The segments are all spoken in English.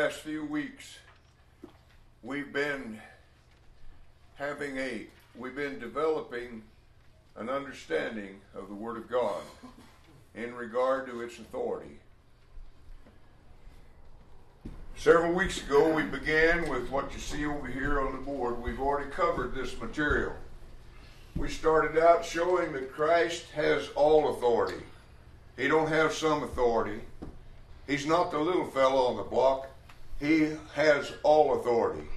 past few weeks, we've been having a, we've been developing an understanding of the Word of God in regard to its authority. Several weeks ago, we began with what you see over here on the board. We've already covered this material. We started out showing that Christ has all authority. He don't have some authority. He's not the little fellow on the block. He has all authority.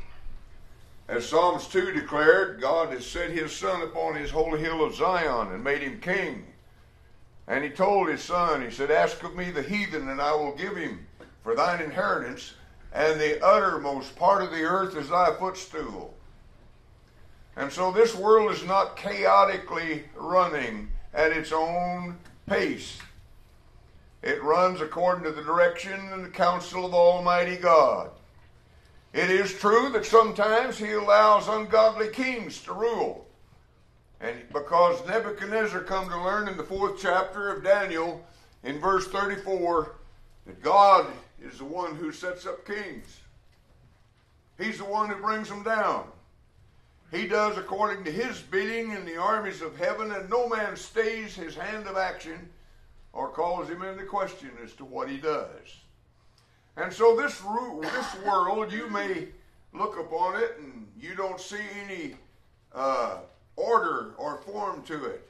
As Psalms 2 declared, God has set his son upon his holy hill of Zion and made him king. And he told his son, he said, Ask of me the heathen, and I will give him for thine inheritance, and the uttermost part of the earth is thy footstool. And so this world is not chaotically running at its own pace. It runs according to the direction and the counsel of Almighty God. It is true that sometimes He allows ungodly kings to rule. And because Nebuchadnezzar come to learn in the fourth chapter of Daniel, in verse 34, that God is the one who sets up kings. He's the one who brings them down. He does according to his bidding in the armies of heaven, and no man stays his hand of action or calls him into question as to what he does. And so this this world, you may look upon it and you don't see any uh, order or form to it.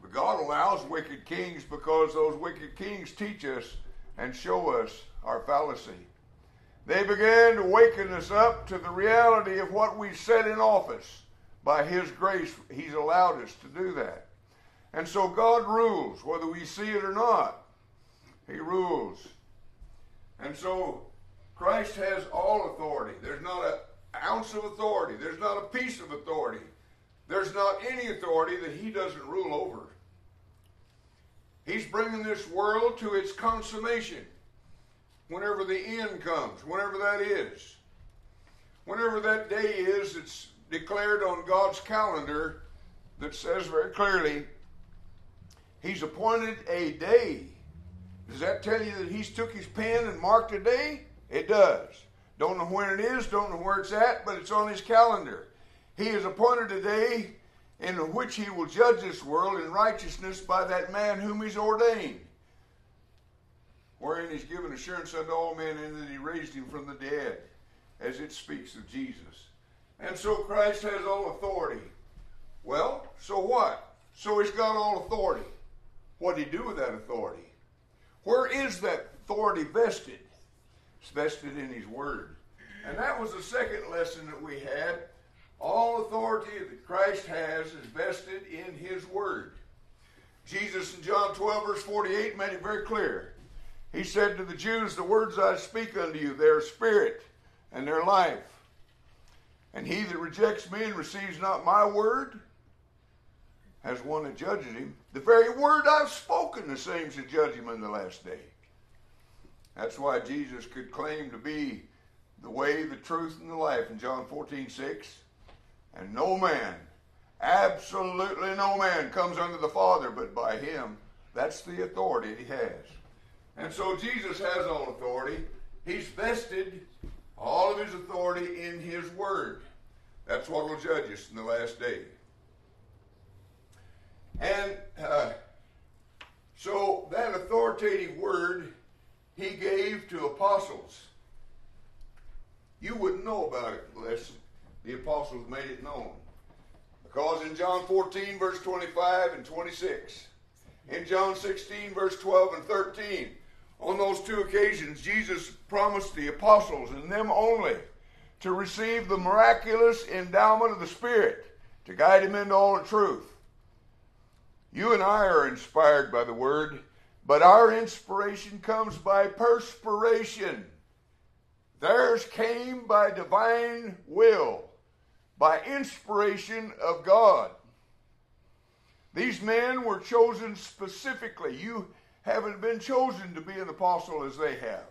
But God allows wicked kings because those wicked kings teach us and show us our fallacy. They began to waken us up to the reality of what we set in office. By His grace, He's allowed us to do that. And so God rules, whether we see it or not. He rules. And so Christ has all authority. There's not an ounce of authority. There's not a piece of authority. There's not any authority that he doesn't rule over. He's bringing this world to its consummation whenever the end comes, whenever that is. Whenever that day is, it's declared on God's calendar that says very clearly He's appointed a day. Does that tell you that he's took his pen and marked a day? It does. Don't know when it is, don't know where it's at, but it's on his calendar. He has appointed a day in which he will judge this world in righteousness by that man whom he's ordained. Wherein he's given assurance unto all men, and that he raised him from the dead, as it speaks of Jesus. And so Christ has all authority. Well, so what? So he's got all authority. What did he do with that authority? Where is that authority vested? It's vested in his word. And that was the second lesson that we had. All authority that Christ has is vested in his word. Jesus in John 12, verse 48, made it very clear. He said to the Jews, The words I speak unto you, they are spirit and they're life. And he that rejects me and receives not my word has one that judges him. The very word I've spoken, the same shall judge him in the last day. That's why Jesus could claim to be the way, the truth, and the life in John 14, 6. And no man, absolutely no man, comes unto the Father but by him. That's the authority he has. And so Jesus has all authority. He's vested all of his authority in his word. That's what will judge us in the last day. And uh, so that authoritative word he gave to apostles. You wouldn't know about it unless the apostles made it known. Because in John 14, verse 25 and 26, in John 16, verse 12 and 13, on those two occasions, Jesus promised the apostles and them only to receive the miraculous endowment of the Spirit to guide him into all the truth. You and I are inspired by the word, but our inspiration comes by perspiration. Theirs came by divine will, by inspiration of God. These men were chosen specifically. You haven't been chosen to be an apostle as they have.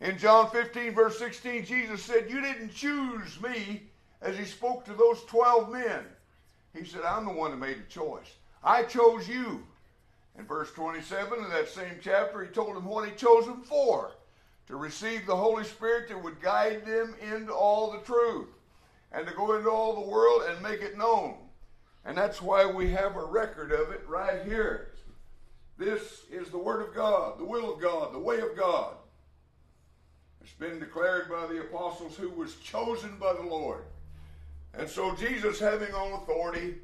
In John 15, verse 16, Jesus said, You didn't choose me as he spoke to those 12 men. He said, I'm the one who made the choice. I chose you. In verse 27 of that same chapter, he told them what he chose them for to receive the Holy Spirit that would guide them into all the truth and to go into all the world and make it known. And that's why we have a record of it right here. This is the Word of God, the will of God, the way of God. It's been declared by the apostles who was chosen by the Lord. And so Jesus having all authority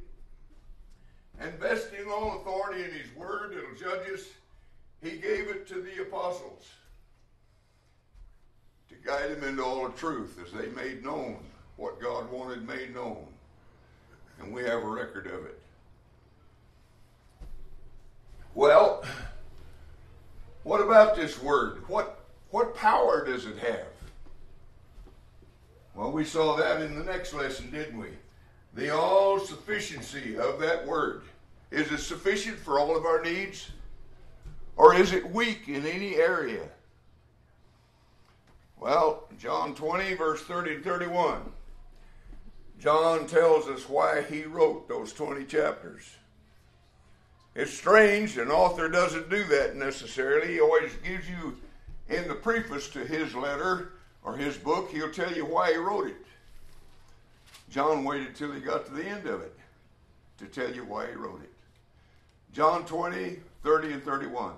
and vesting all authority in his word that'll judge us, he gave it to the apostles to guide them into all the truth as they made known what God wanted made known. And we have a record of it. Well, what about this word? What what power does it have? Well, we saw that in the next lesson, didn't we? The all sufficiency of that word. Is it sufficient for all of our needs? Or is it weak in any area? Well, John 20, verse 30 and 31. John tells us why he wrote those 20 chapters. It's strange, an author doesn't do that necessarily. He always gives you, in the preface to his letter or his book, he'll tell you why he wrote it. John waited till he got to the end of it to tell you why he wrote it. John 20, 30, and 31.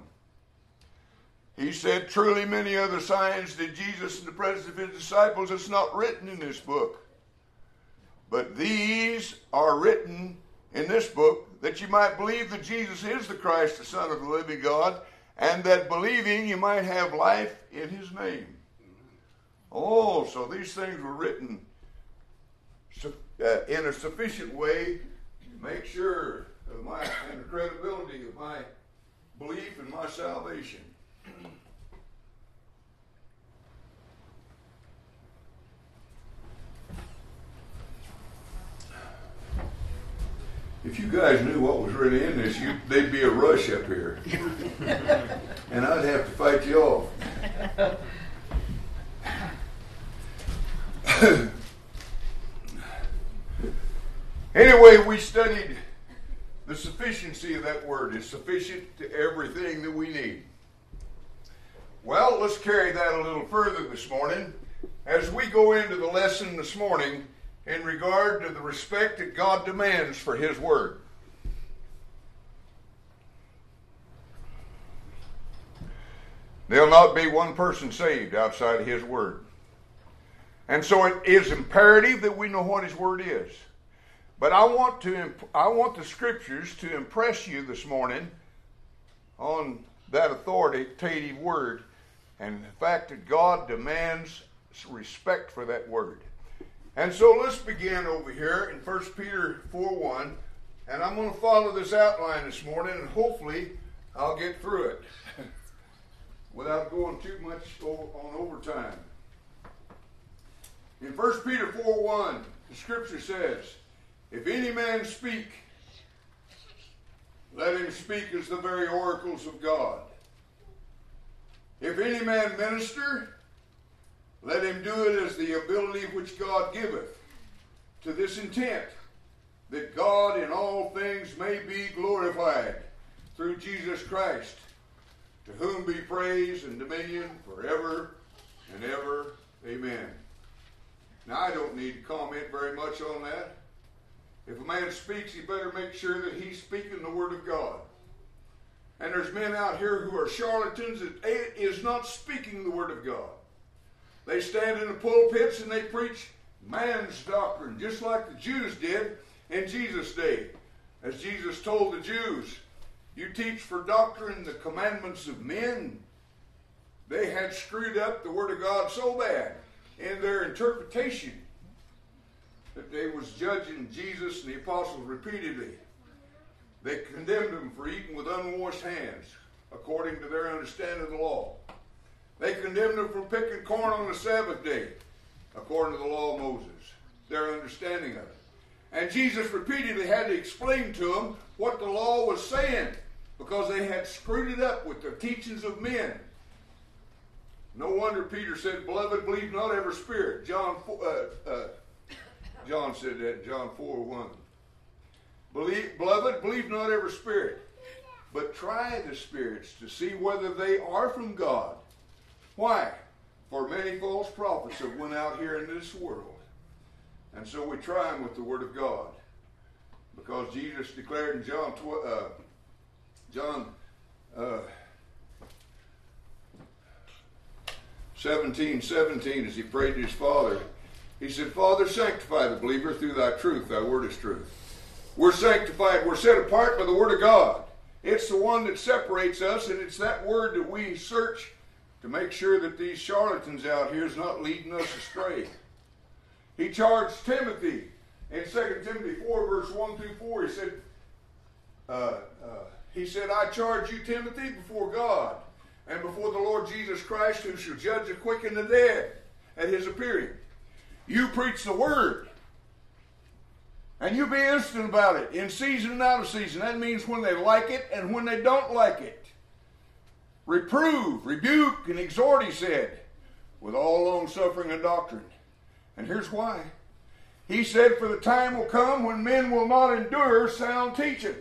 He said, Truly, many other signs did Jesus in the presence of his disciples. It's not written in this book. But these are written in this book that you might believe that Jesus is the Christ, the Son of the living God, and that believing you might have life in his name. Oh, so these things were written uh, in a sufficient way to make sure of my and the credibility of my belief in my salvation. If you guys knew what was really in this, you, they'd be a rush up here. and I'd have to fight you off. anyway, we studied the sufficiency of that word is sufficient to everything that we need. Well, let's carry that a little further this morning as we go into the lesson this morning in regard to the respect that God demands for His Word. There'll not be one person saved outside His Word. And so it is imperative that we know what His Word is. But I want to I want the scriptures to impress you this morning on that authoritative word and the fact that God demands respect for that word. And so let's begin over here in 1 Peter 4 1. And I'm going to follow this outline this morning, and hopefully I'll get through it without going too much on overtime. In 1 Peter 4 1, the scripture says, If any man speak, let him speak as the very oracles of God. If any man minister, let him do it as the ability which God giveth, to this intent, that God in all things may be glorified through Jesus Christ, to whom be praise and dominion forever and ever. Amen. Now, I don't need to comment very much on that. If a man speaks, he better make sure that he's speaking the Word of God. And there's men out here who are charlatans that is not speaking the Word of God. They stand in the pulpits and they preach man's doctrine, just like the Jews did in Jesus' day. As Jesus told the Jews, You teach for doctrine the commandments of men. They had screwed up the Word of God so bad in their interpretation that they was judging Jesus and the apostles repeatedly. They condemned them for eating with unwashed hands, according to their understanding of the law. They condemned them for picking corn on the Sabbath day, according to the law of Moses, their understanding of it. And Jesus repeatedly had to explain to them what the law was saying because they had screwed it up with the teachings of men. No wonder Peter said, Beloved, believe not every spirit. John, uh, uh, John said that, in John 4 1. Believe, beloved, believe not every spirit, but try the spirits to see whether they are from God why? For many false prophets have went out here in this world. And so we try them with the Word of God. Because Jesus declared in John, tw- uh, John uh, 17, 17, as he prayed to his Father, he said, Father, sanctify the believer through thy truth. Thy word is truth. We're sanctified. We're set apart by the Word of God. It's the one that separates us, and it's that Word that we search to make sure that these charlatans out here is not leading us astray. He charged Timothy in 2 Timothy 4, verse 1 through 4. He said, uh, uh, he said, I charge you, Timothy, before God and before the Lord Jesus Christ, who shall judge the quick and the dead at his appearing. You preach the word. And you be instant about it, in season and out of season. That means when they like it and when they don't like it. Reprove, rebuke, and exhort, he said, with all long suffering and doctrine. And here's why. He said, For the time will come when men will not endure sound teaching,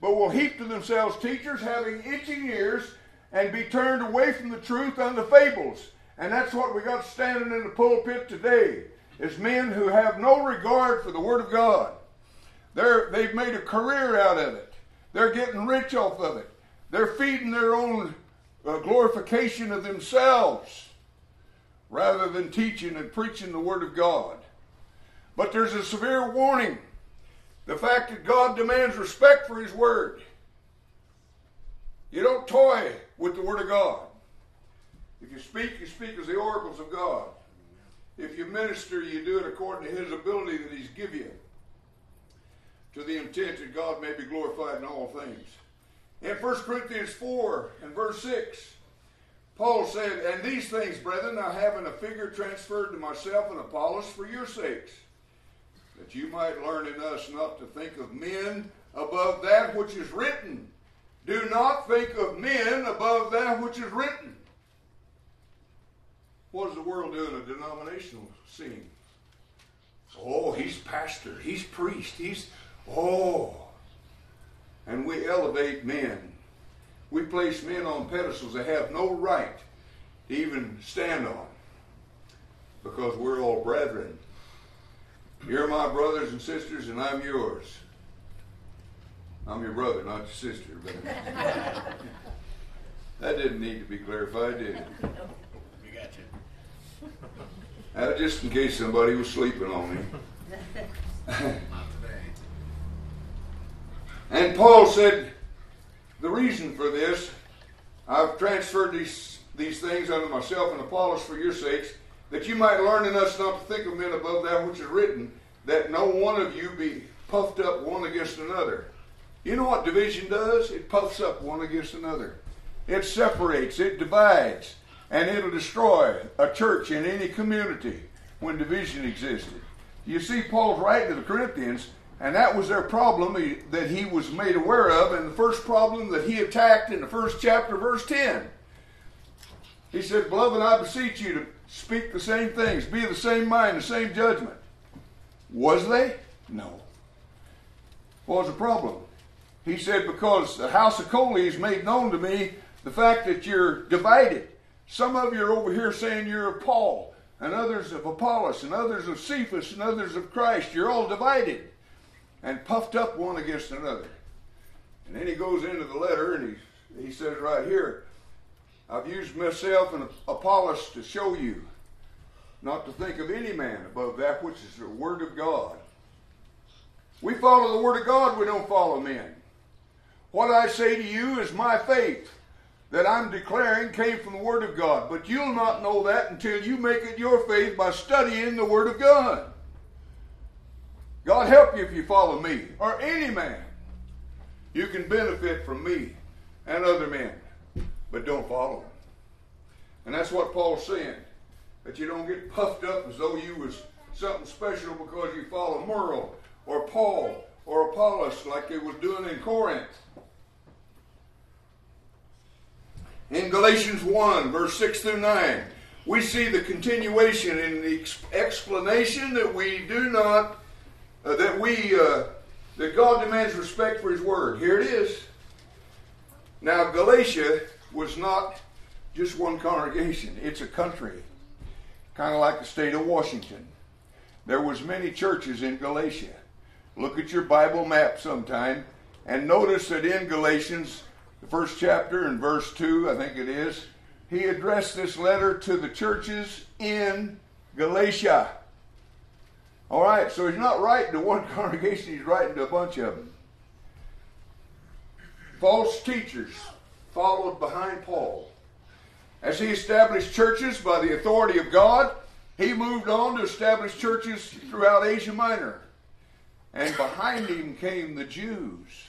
but will heap to themselves teachers having itching ears and be turned away from the truth unto fables. And that's what we got standing in the pulpit today is men who have no regard for the Word of God. They're, they've made a career out of it. They're getting rich off of it. They're feeding their own uh, glorification of themselves rather than teaching and preaching the Word of God. But there's a severe warning. The fact that God demands respect for His Word. You don't toy with the Word of God. If you speak, you speak as the oracles of God. If you minister, you do it according to his ability that he's given you, to the intent that God may be glorified in all things. In 1 Corinthians 4 and verse 6, Paul said, And these things, brethren, I have in a figure transferred to myself and Apollos for your sakes, that you might learn in us not to think of men above that which is written. Do not think of men above that which is written. What does the world do in a denominational scene? Oh, he's pastor, he's priest, he's, oh. And we elevate men. We place men on pedestals they have no right to even stand on because we're all brethren. You're my brothers and sisters, and I'm yours. I'm your brother, not your sister. But that didn't need to be clarified, did it? Uh, just in case somebody was sleeping on me. and Paul said, the reason for this, I've transferred these, these things unto myself and Apollos for your sakes, that you might learn in us not to think of men above that which is written, that no one of you be puffed up one against another. You know what division does? It puffs up one against another. It separates, it divides and it'll destroy a church in any community when division existed. You see, Paul's writing to the Corinthians, and that was their problem that he was made aware of, and the first problem that he attacked in the first chapter, verse 10. He said, Beloved, I beseech you to speak the same things, be of the same mind, the same judgment. Was they? No. What was the problem? He said, Because the house of Chloe made known to me the fact that you're divided. Some of you are over here saying you're of Paul, and others of Apollos, and others of Cephas, and others of Christ. You're all divided and puffed up one against another. And then he goes into the letter and he, he says right here, I've used myself and Apollos to show you not to think of any man above that which is the Word of God. We follow the Word of God, we don't follow men. What I say to you is my faith that I'm declaring came from the Word of God. But you'll not know that until you make it your faith by studying the Word of God. God help you if you follow me or any man. You can benefit from me and other men, but don't follow them. And that's what Paul's saying. That you don't get puffed up as though you was something special because you follow Merle or Paul or Apollos like they was doing in Corinth. In Galatians 1, verse 6 through 9, we see the continuation in the explanation that we do not, uh, that we, uh, that God demands respect for His Word. Here it is. Now, Galatia was not just one congregation, it's a country. kind of like the state of Washington. There was many churches in Galatia. Look at your Bible map sometime and notice that in Galatians, the first chapter and verse 2, I think it is, he addressed this letter to the churches in Galatia. All right, so he's not writing to one congregation, he's writing to a bunch of them. False teachers followed behind Paul. As he established churches by the authority of God, he moved on to establish churches throughout Asia Minor. And behind him came the Jews.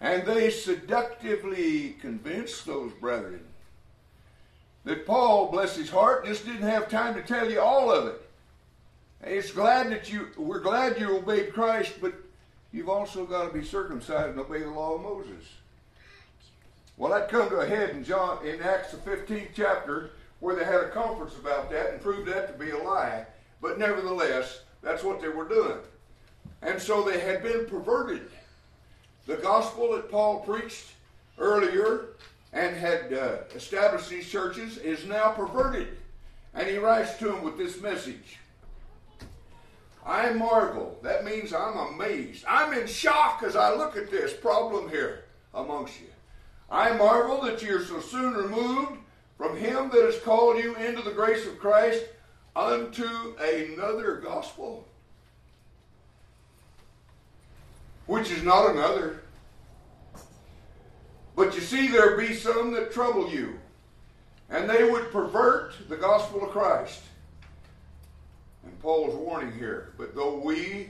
And they seductively convinced those brethren that Paul, bless his heart, just didn't have time to tell you all of it. It's glad that you we're glad you obeyed Christ, but you've also got to be circumcised and obey the law of Moses. Well, that come to a head in John in Acts the 15th chapter, where they had a conference about that and proved that to be a lie. But nevertheless, that's what they were doing. And so they had been perverted. The gospel that Paul preached earlier and had uh, established these churches is now perverted. And he writes to them with this message I marvel. That means I'm amazed. I'm in shock as I look at this problem here amongst you. I marvel that you're so soon removed from him that has called you into the grace of Christ unto another gospel, which is not another. But you see, there be some that trouble you, and they would pervert the gospel of Christ. And Paul's warning here, but though we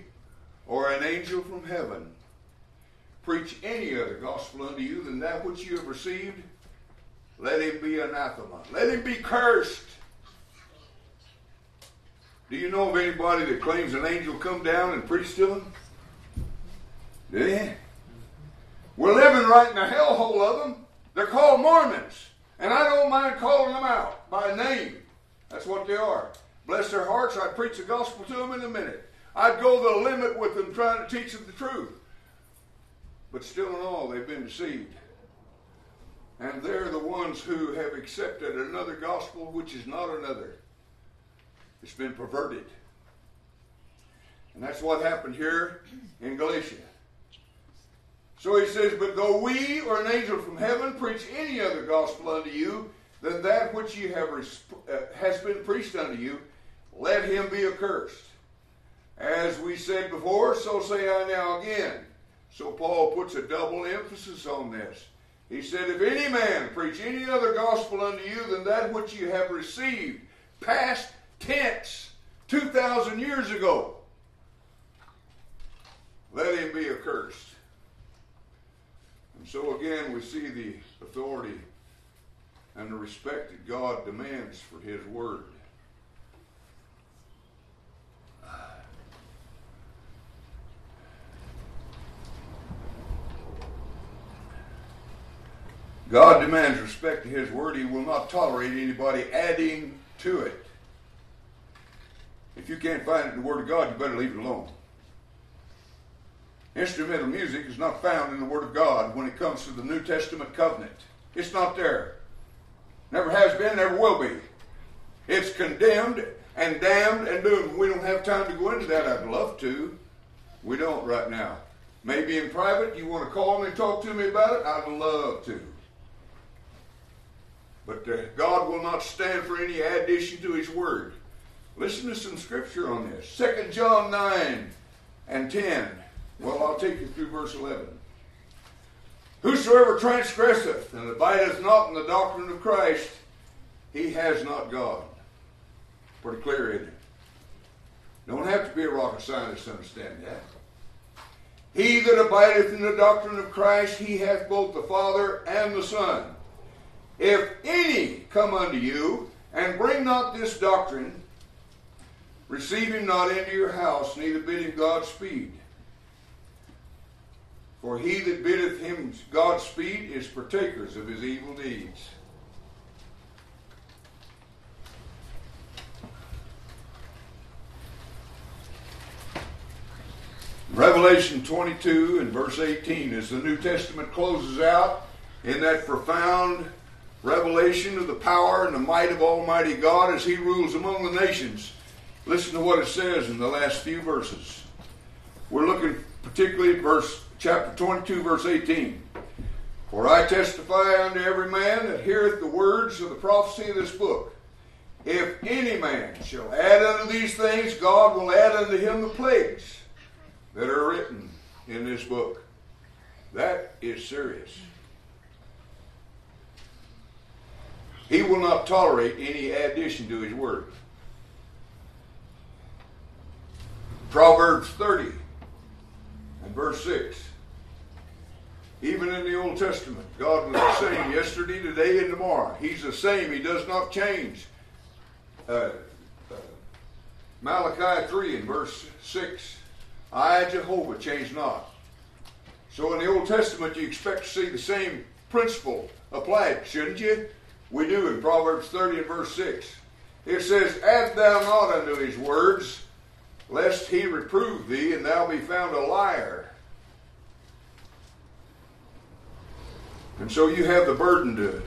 or an angel from heaven preach any other gospel unto you than that which you have received, let him be anathema. Let him be cursed. Do you know of anybody that claims an angel come down and preach to them? You? We're living right in the hellhole of them. They're called Mormons. And I don't mind calling them out by name. That's what they are. Bless their hearts. I'd preach the gospel to them in a minute. I'd go the limit with them trying to teach them the truth. But still in all, they've been deceived. And they're the ones who have accepted another gospel which is not another. It's been perverted. And that's what happened here in Galatia. So he says, But though we or an angel from heaven preach any other gospel unto you than that which you have uh, has been preached unto you, let him be accursed. As we said before, so say I now again. So Paul puts a double emphasis on this. He said, If any man preach any other gospel unto you than that which you have received, past tense, 2,000 years ago, let him be accursed. So again, we see the authority and the respect that God demands for his word. God demands respect to His Word. He will not tolerate anybody adding to it. If you can't find it in the Word of God, you better leave it alone. Instrumental music is not found in the Word of God when it comes to the New Testament covenant. It's not there. Never has been, never will be. It's condemned and damned and doomed. We don't have time to go into that. I'd love to. We don't right now. Maybe in private, you want to call me and talk to me about it? I'd love to. But uh, God will not stand for any addition to His Word. Listen to some scripture on this. 2 John 9 and 10. Well, I'll take you through verse 11. Whosoever transgresseth and abideth not in the doctrine of Christ, he has not God. Pretty clear, isn't it? Don't have to be a rocket scientist to understand that. He that abideth in the doctrine of Christ, he hath both the Father and the Son. If any come unto you and bring not this doctrine, receive him not into your house, neither bid him Godspeed. For he that biddeth him Godspeed is partakers of his evil deeds. Revelation 22 and verse 18, as the New Testament closes out in that profound revelation of the power and the might of Almighty God as He rules among the nations. Listen to what it says in the last few verses. We're looking particularly at verse chapter 22, verse 18. For I testify unto every man that heareth the words of the prophecy of this book. If any man shall add unto these things, God will add unto him the plagues that are written in this book. That is serious. He will not tolerate any addition to his word. Proverbs 30 and verse 6. Even in the Old Testament, God was the same yesterday, today, and tomorrow. He's the same. He does not change. Uh, uh, Malachi 3 and verse 6. I, Jehovah, change not. So in the Old Testament, you expect to see the same principle applied, shouldn't you? We do in Proverbs 30 and verse 6. It says, Add thou not unto his words, lest he reprove thee, and thou be found a liar. And so you have the burden to,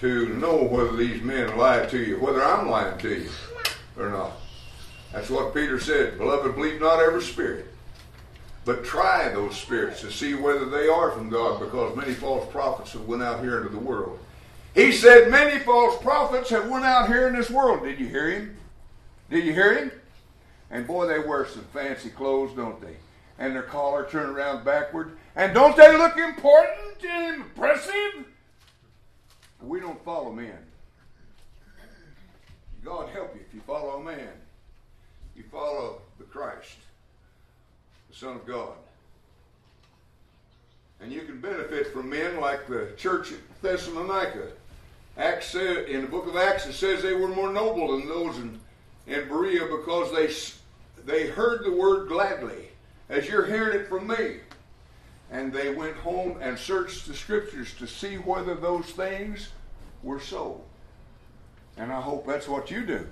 to know whether these men lie to you, whether I'm lying to you or not. That's what Peter said. Beloved, believe not every spirit, but try those spirits to see whether they are from God, because many false prophets have went out here into the world. He said many false prophets have went out here in this world. Did you hear him? Did you hear him? And boy, they wear some fancy clothes, don't they? And their collar turned around backward. And don't they look important and impressive? We don't follow men. God help you if you follow a man. You follow the Christ, the Son of God. And you can benefit from men like the church at Thessalonica. Acts in the book of Acts, it says they were more noble than those in, in Berea because they, they heard the word gladly, as you're hearing it from me and they went home and searched the scriptures to see whether those things were so. And I hope that's what you do.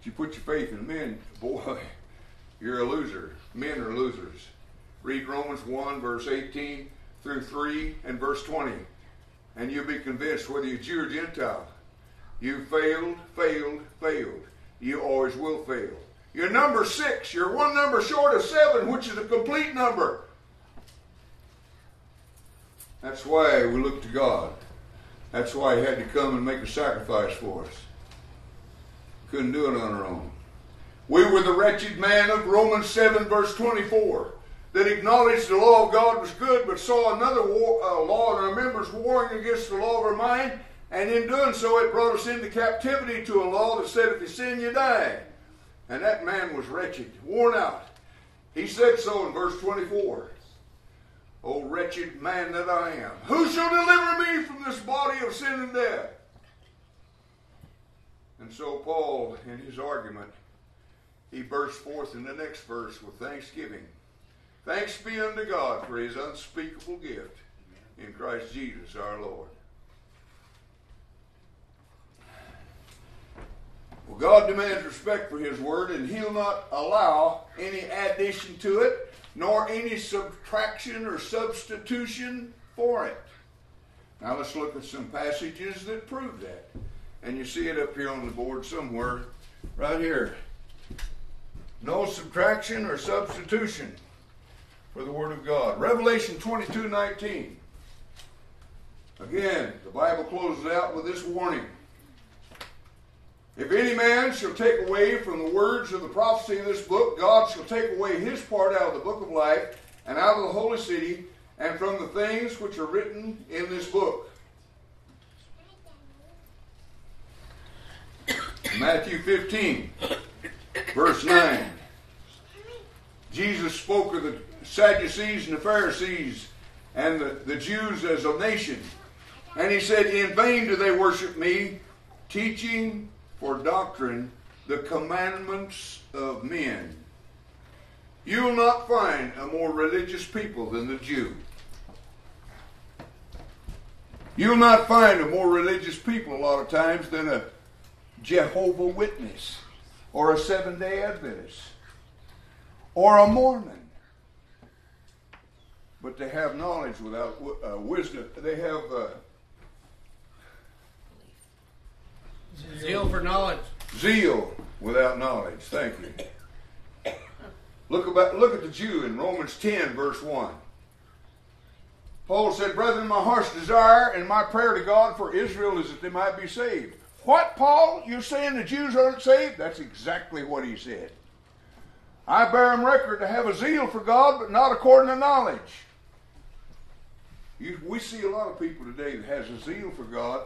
If you put your faith in men, boy, you're a loser. Men are losers. Read Romans 1, verse 18 through 3 and verse 20, and you'll be convinced whether you're Jew or Gentile. You failed, failed, failed. You always will fail. You're number six. You're one number short of seven, which is a complete number. That's why we look to God. That's why He had to come and make a sacrifice for us. Couldn't do it on our own. We were the wretched man of Romans 7, verse 24, that acknowledged the law of God was good, but saw another war, uh, law in our members warring against the law of our mind, and in doing so, it brought us into captivity to a law that said, if you sin, you die. And that man was wretched, worn out. He said so in verse 24. O wretched man that I am, who shall deliver me from this body of sin and death? And so Paul, in his argument, he bursts forth in the next verse with thanksgiving. Thanks be unto God for his unspeakable gift in Christ Jesus our Lord. Well, God demands respect for His Word, and He'll not allow any addition to it, nor any subtraction or substitution for it. Now let's look at some passages that prove that. And you see it up here on the board somewhere, right here. No subtraction or substitution for the Word of God. Revelation 22 19. Again, the Bible closes out with this warning. If any man shall take away from the words of the prophecy of this book, God shall take away his part out of the book of life and out of the holy city and from the things which are written in this book. Matthew 15, verse 9. Jesus spoke of the Sadducees and the Pharisees and the, the Jews as a nation. And he said, In vain do they worship me, teaching for doctrine the commandments of men. You will not find a more religious people than the Jew. You'll not find a more religious people a lot of times than a Jehovah Witness or a Seven day Adventist or a Mormon. but they have knowledge without uh, wisdom. They have uh, zeal for knowledge. Zeal without knowledge. Thank you. Look about look at the Jew in Romans 10, verse 1. Paul said, Brethren, my heart's desire and my prayer to God for Israel is that they might be saved. What, Paul? You're saying the Jews aren't saved? That's exactly what he said. I bear him record to have a zeal for God, but not according to knowledge. You, we see a lot of people today that has a zeal for God,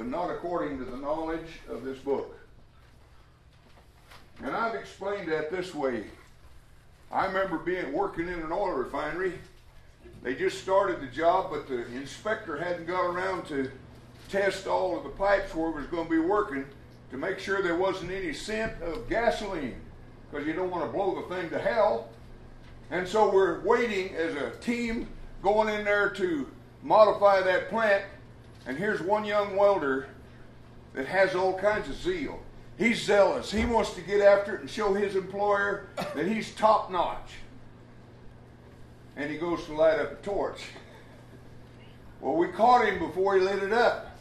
but not according to the knowledge of this book. And I've explained that this way. I remember being working in an oil refinery. They just started the job, but the inspector hadn't got around to test all of the pipes where it was going to be working to make sure there wasn't any scent of gasoline because you don't want to blow the thing to hell. And so we're waiting as a team going in there to modify that plant. And here's one young welder that has all kinds of zeal. He's zealous. He wants to get after it and show his employer that he's top notch. And he goes to light up a torch. Well, we caught him before he lit it up.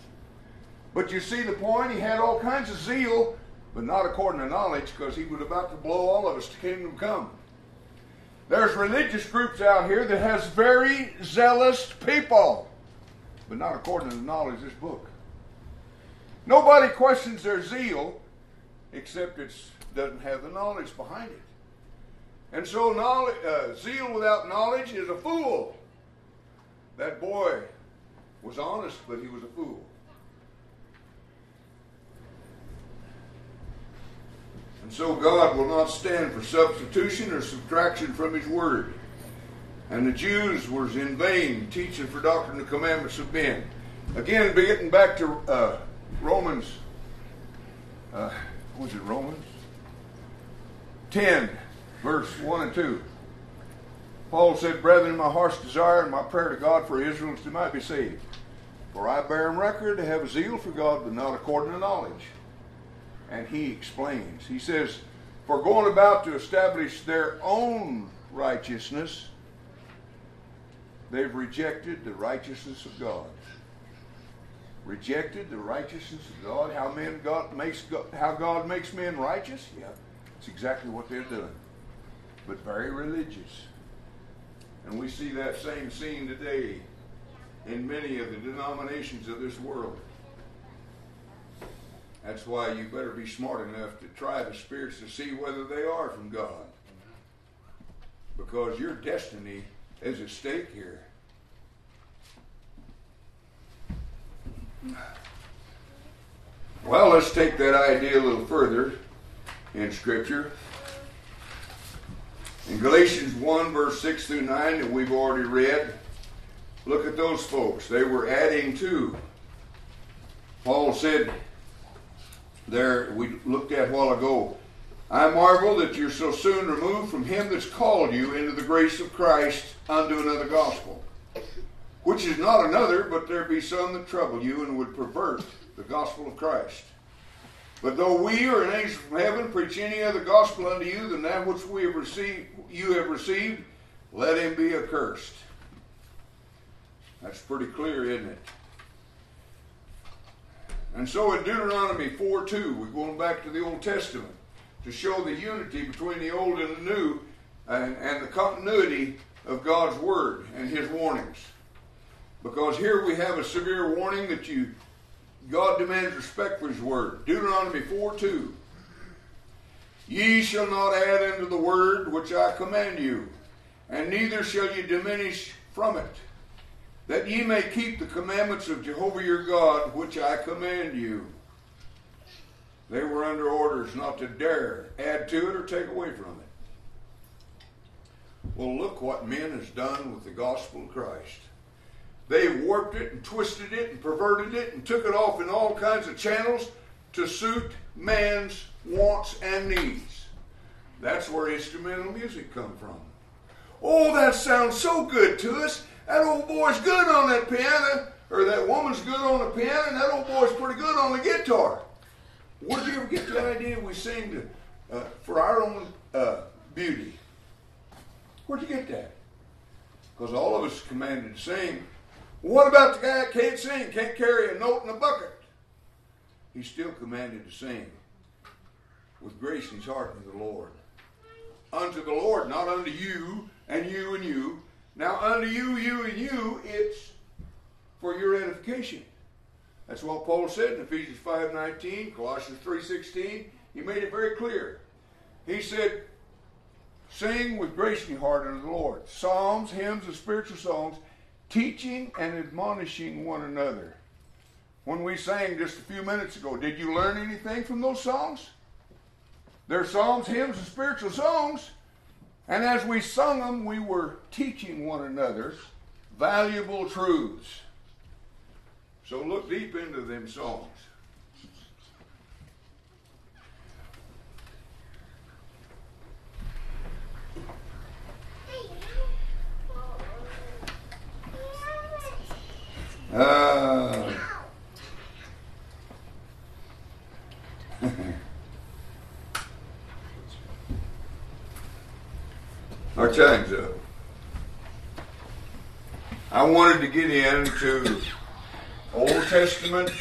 But you see the point? He had all kinds of zeal, but not according to knowledge, because he was about to blow all of us to kingdom come. There's religious groups out here that has very zealous people, but not according to the knowledge of this book. Nobody questions their zeal, except it doesn't have the knowledge behind it. And so, uh, zeal without knowledge is a fool. That boy was honest, but he was a fool. And so God will not stand for substitution or subtraction from His Word. And the Jews was in vain teaching for doctrine the commandments of men. Again, getting back to uh, Romans, uh, was it Romans? 10, verse 1 and 2. Paul said, Brethren, my heart's desire and my prayer to God for Israel is they might be saved. For I bear him record to have a zeal for God, but not according to knowledge and he explains. He says, For going about to establish their own righteousness, they've rejected the righteousness of God. Rejected the righteousness of God. How men God makes God, how God makes men righteous? Yeah, it's exactly what they're doing. But very religious. And we see that same scene today in many of the denominations of this world. That's why you better be smart enough to try the spirits to see whether they are from God. Because your destiny is at stake here. Well, let's take that idea a little further in Scripture. In Galatians 1, verse 6 through 9, that we've already read, look at those folks. They were adding to. Paul said, there we looked at a while ago. I marvel that you're so soon removed from him that's called you into the grace of Christ unto another gospel, which is not another, but there be some that trouble you and would pervert the gospel of Christ. But though we or an angel from heaven preach any other gospel unto you than that which we have received, you have received, let him be accursed. That's pretty clear, isn't it? And so in Deuteronomy 4 2, we're going back to the Old Testament to show the unity between the Old and the New and, and the continuity of God's Word and His warnings. Because here we have a severe warning that you God demands respect for His Word. Deuteronomy 4 2. Ye shall not add unto the word which I command you, and neither shall ye diminish from it that ye may keep the commandments of Jehovah your God, which I command you. They were under orders not to dare add to it or take away from it. Well, look what men has done with the gospel of Christ. They warped it and twisted it and perverted it and took it off in all kinds of channels to suit man's wants and needs. That's where instrumental music come from. Oh, that sounds so good to us. That old boy's good on that piano, or that woman's good on the piano, and that old boy's pretty good on the guitar. Where'd you ever get the idea we sing to, uh, for our own uh, beauty? Where'd you get that? Because all of us are commanded to sing. what about the guy that can't sing, can't carry a note in a bucket? He's still commanded to sing with grace in his heart unto the Lord. Unto the Lord, not unto you and you and you. Now unto you, you and you, it's for your edification. That's what Paul said in Ephesians 5.19, Colossians 3.16. He made it very clear. He said, Sing with grace in your heart unto the Lord. Psalms, hymns, and spiritual songs, teaching and admonishing one another. When we sang just a few minutes ago, did you learn anything from those songs? They're psalms, hymns, and spiritual songs. And as we sung them, we were teaching one another valuable truths. So look deep into them songs. Uh, our time's up. I wanted to get into Old Testament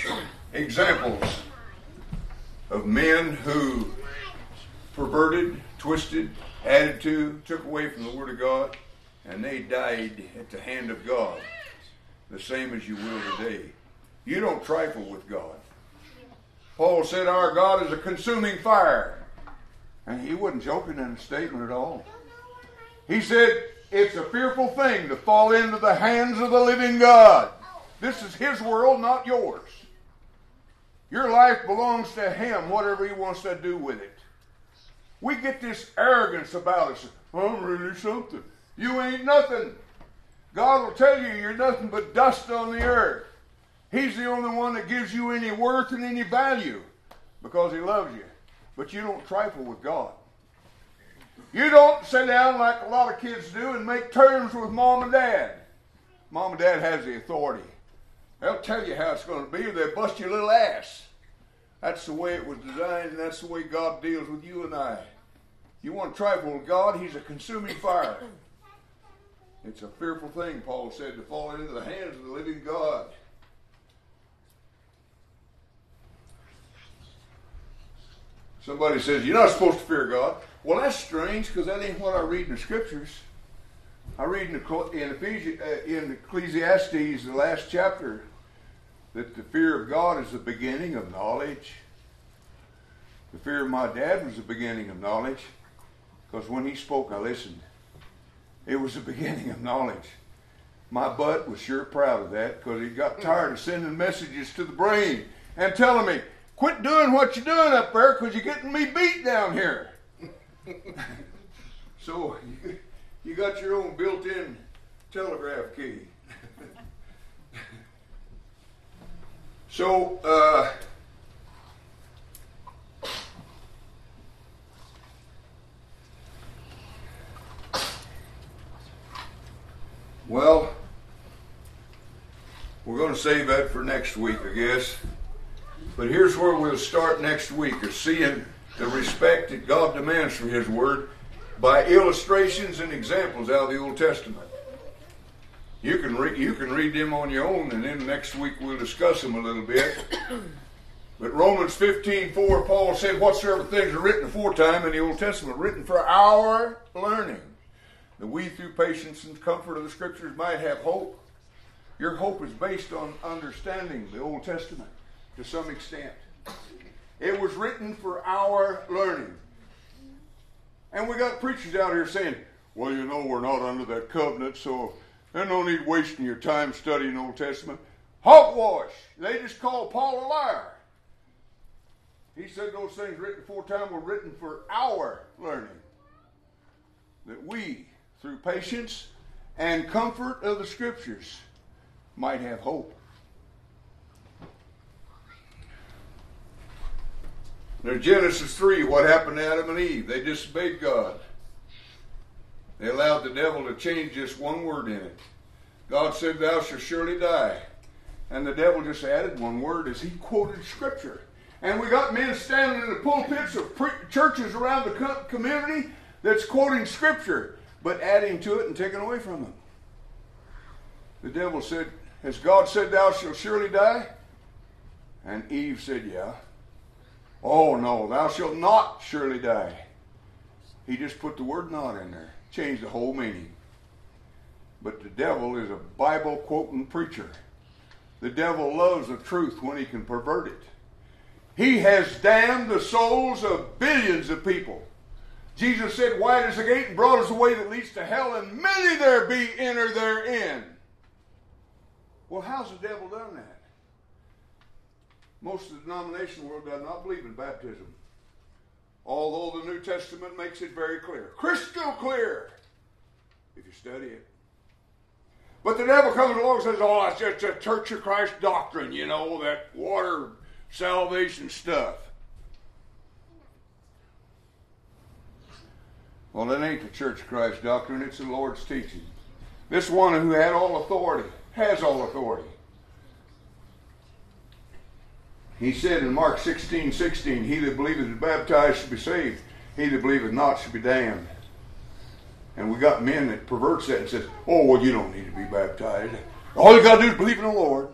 examples of men who perverted, twisted, added to, took away from the Word of God, and they died at the hand of God, the same as you will today. You don't trifle with God. Paul said, Our God is a consuming fire. And he wasn't joking in the statement at all. He said, It's a fearful thing to fall into the hands of the living God. This is His world, not yours. Your life belongs to Him, whatever He wants to do with it. We get this arrogance about us. I'm really something. You ain't nothing. God will tell you you're nothing but dust on the earth. He's the only one that gives you any worth and any value because He loves you. But you don't trifle with God. You don't sit down like a lot of kids do and make terms with mom and dad. Mom and dad has the authority. They'll tell you how it's going to be, or they'll bust your little ass. That's the way it was designed, and that's the way God deals with you and I. You want to trifle with God, He's a consuming fire. It's a fearful thing, Paul said, to fall into the hands of the living God. Somebody says, You're not supposed to fear God. Well, that's strange because that ain't what I read in the scriptures. I read in, Ephesians, uh, in Ecclesiastes, the last chapter, that the fear of God is the beginning of knowledge. The fear of my dad was the beginning of knowledge because when he spoke, I listened. It was the beginning of knowledge. My butt was sure proud of that because he got tired of sending messages to the brain and telling me, quit doing what you're doing up there because you're getting me beat down here. so you got your own built-in telegraph key. So, uh, well, we're going to save that for next week, I guess. But here's where we'll start next week: is seeing the respect that God demands for His Word by illustrations and examples out of the Old Testament. You can read you can read them on your own, and then next week we'll discuss them a little bit. But Romans 15, 4, Paul said, Whatsoever things are written aforetime in the Old Testament, written for our learning, that we through patience and comfort of the Scriptures might have hope. Your hope is based on understanding the Old Testament to some extent. It was written for our learning. And we got preachers out here saying, well, you know, we're not under that covenant, so there's no need wasting your time studying Old Testament. Hogwash! They just call Paul a liar. He said those things written before time were written for our learning. That we, through patience and comfort of the Scriptures, might have hope. Now, Genesis 3, what happened to Adam and Eve? They disobeyed God. They allowed the devil to change just one word in it. God said, Thou shalt surely die. And the devil just added one word as he quoted Scripture. And we got men standing in the pulpits of pre- churches around the co- community that's quoting Scripture, but adding to it and taking away from them. The devil said, Has God said thou shalt surely die? And Eve said, Yeah. Oh, no, thou shalt not surely die. He just put the word not in there, changed the whole meaning. But the devil is a Bible quoting preacher. The devil loves the truth when he can pervert it. He has damned the souls of billions of people. Jesus said, Wide is the gate and broad is the way that leads to hell, and many there be enter therein. Well, how's the devil done that? Most of the denominational world does not believe in baptism. Although the New Testament makes it very clear, crystal clear, if you study it. But the devil comes along and says, Oh, it's just a Church of Christ doctrine, you know, that water salvation stuff. Well, it ain't the Church of Christ doctrine, it's the Lord's teaching. This one who had all authority has all authority. He said in Mark 16, 16, He that believeth is baptized shall be saved. He that believeth not shall be damned. And we got men that perverts that and says, Oh, well, you don't need to be baptized. All you got to do is believe in the Lord.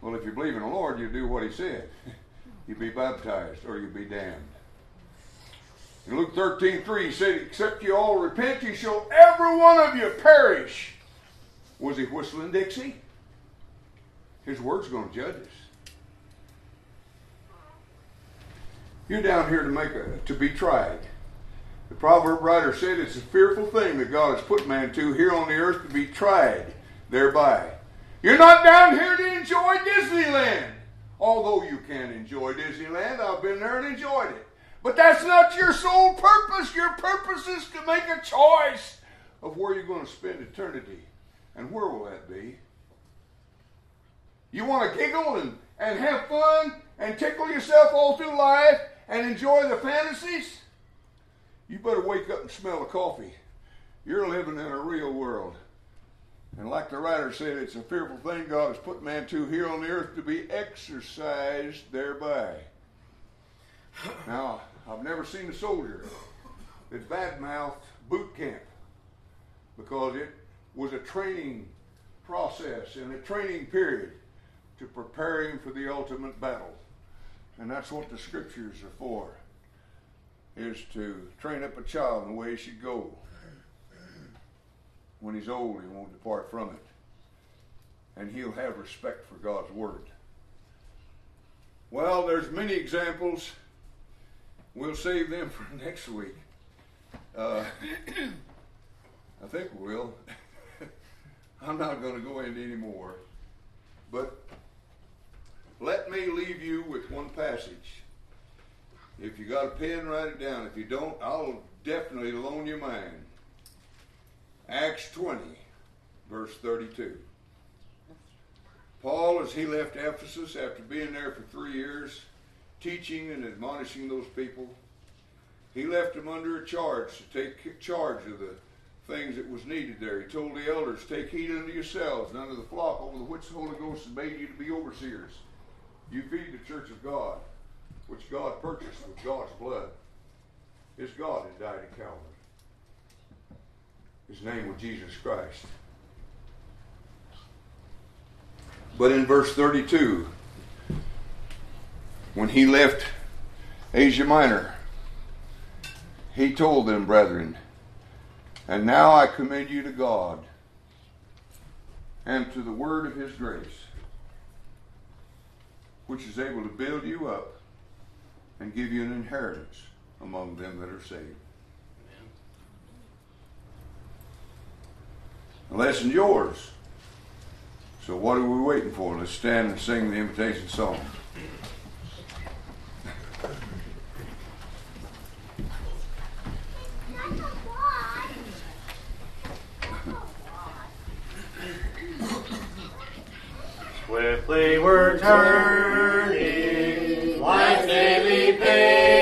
Well, if you believe in the Lord, you do what He said. you be baptized or you be damned. In Luke 13, 3, he said, Except you all repent, you shall every one of you perish. Was he whistling Dixie? His word's going to judge us. You're down here to make a to be tried. The proverb writer said it's a fearful thing that God has put man to here on the earth to be tried thereby. You're not down here to enjoy Disneyland. Although you can enjoy Disneyland, I've been there and enjoyed it. But that's not your sole purpose. Your purpose is to make a choice of where you're going to spend eternity. And where will that be? You want to giggle and, and have fun and tickle yourself all through life and enjoy the fantasies? You better wake up and smell the coffee. You're living in a real world. And like the writer said, it's a fearful thing God has put man to here on the earth to be exercised thereby. Now, I've never seen a soldier that badmouthed boot camp because it was a training process and a training period to prepare him for the ultimate battle. And that's what the scriptures are for, is to train up a child in the way he should go. When he's old, he won't depart from it. And he'll have respect for God's word. Well, there's many examples. We'll save them for next week. Uh, I think we will. I'm not going to go into any more. But let me leave you with one passage. If you got a pen, write it down. If you don't, I'll definitely loan you mine. Acts 20, verse 32. Paul, as he left Ephesus after being there for three years, teaching and admonishing those people, he left them under a charge to take charge of the things that was needed there. He told the elders, Take heed unto yourselves and unto the flock over the which the Holy Ghost has made you to be overseers. You feed the church of God, which God purchased with God's blood. His God had died at Calvary. His name was Jesus Christ. But in verse 32, when he left Asia Minor, he told them, brethren, and now I commend you to God and to the word of his grace, which is able to build you up and give you an inheritance among them that are saved. The lesson's yours. So what are we waiting for? Let's stand and sing the invitation song. Swiftly we're turning, life's daily pain.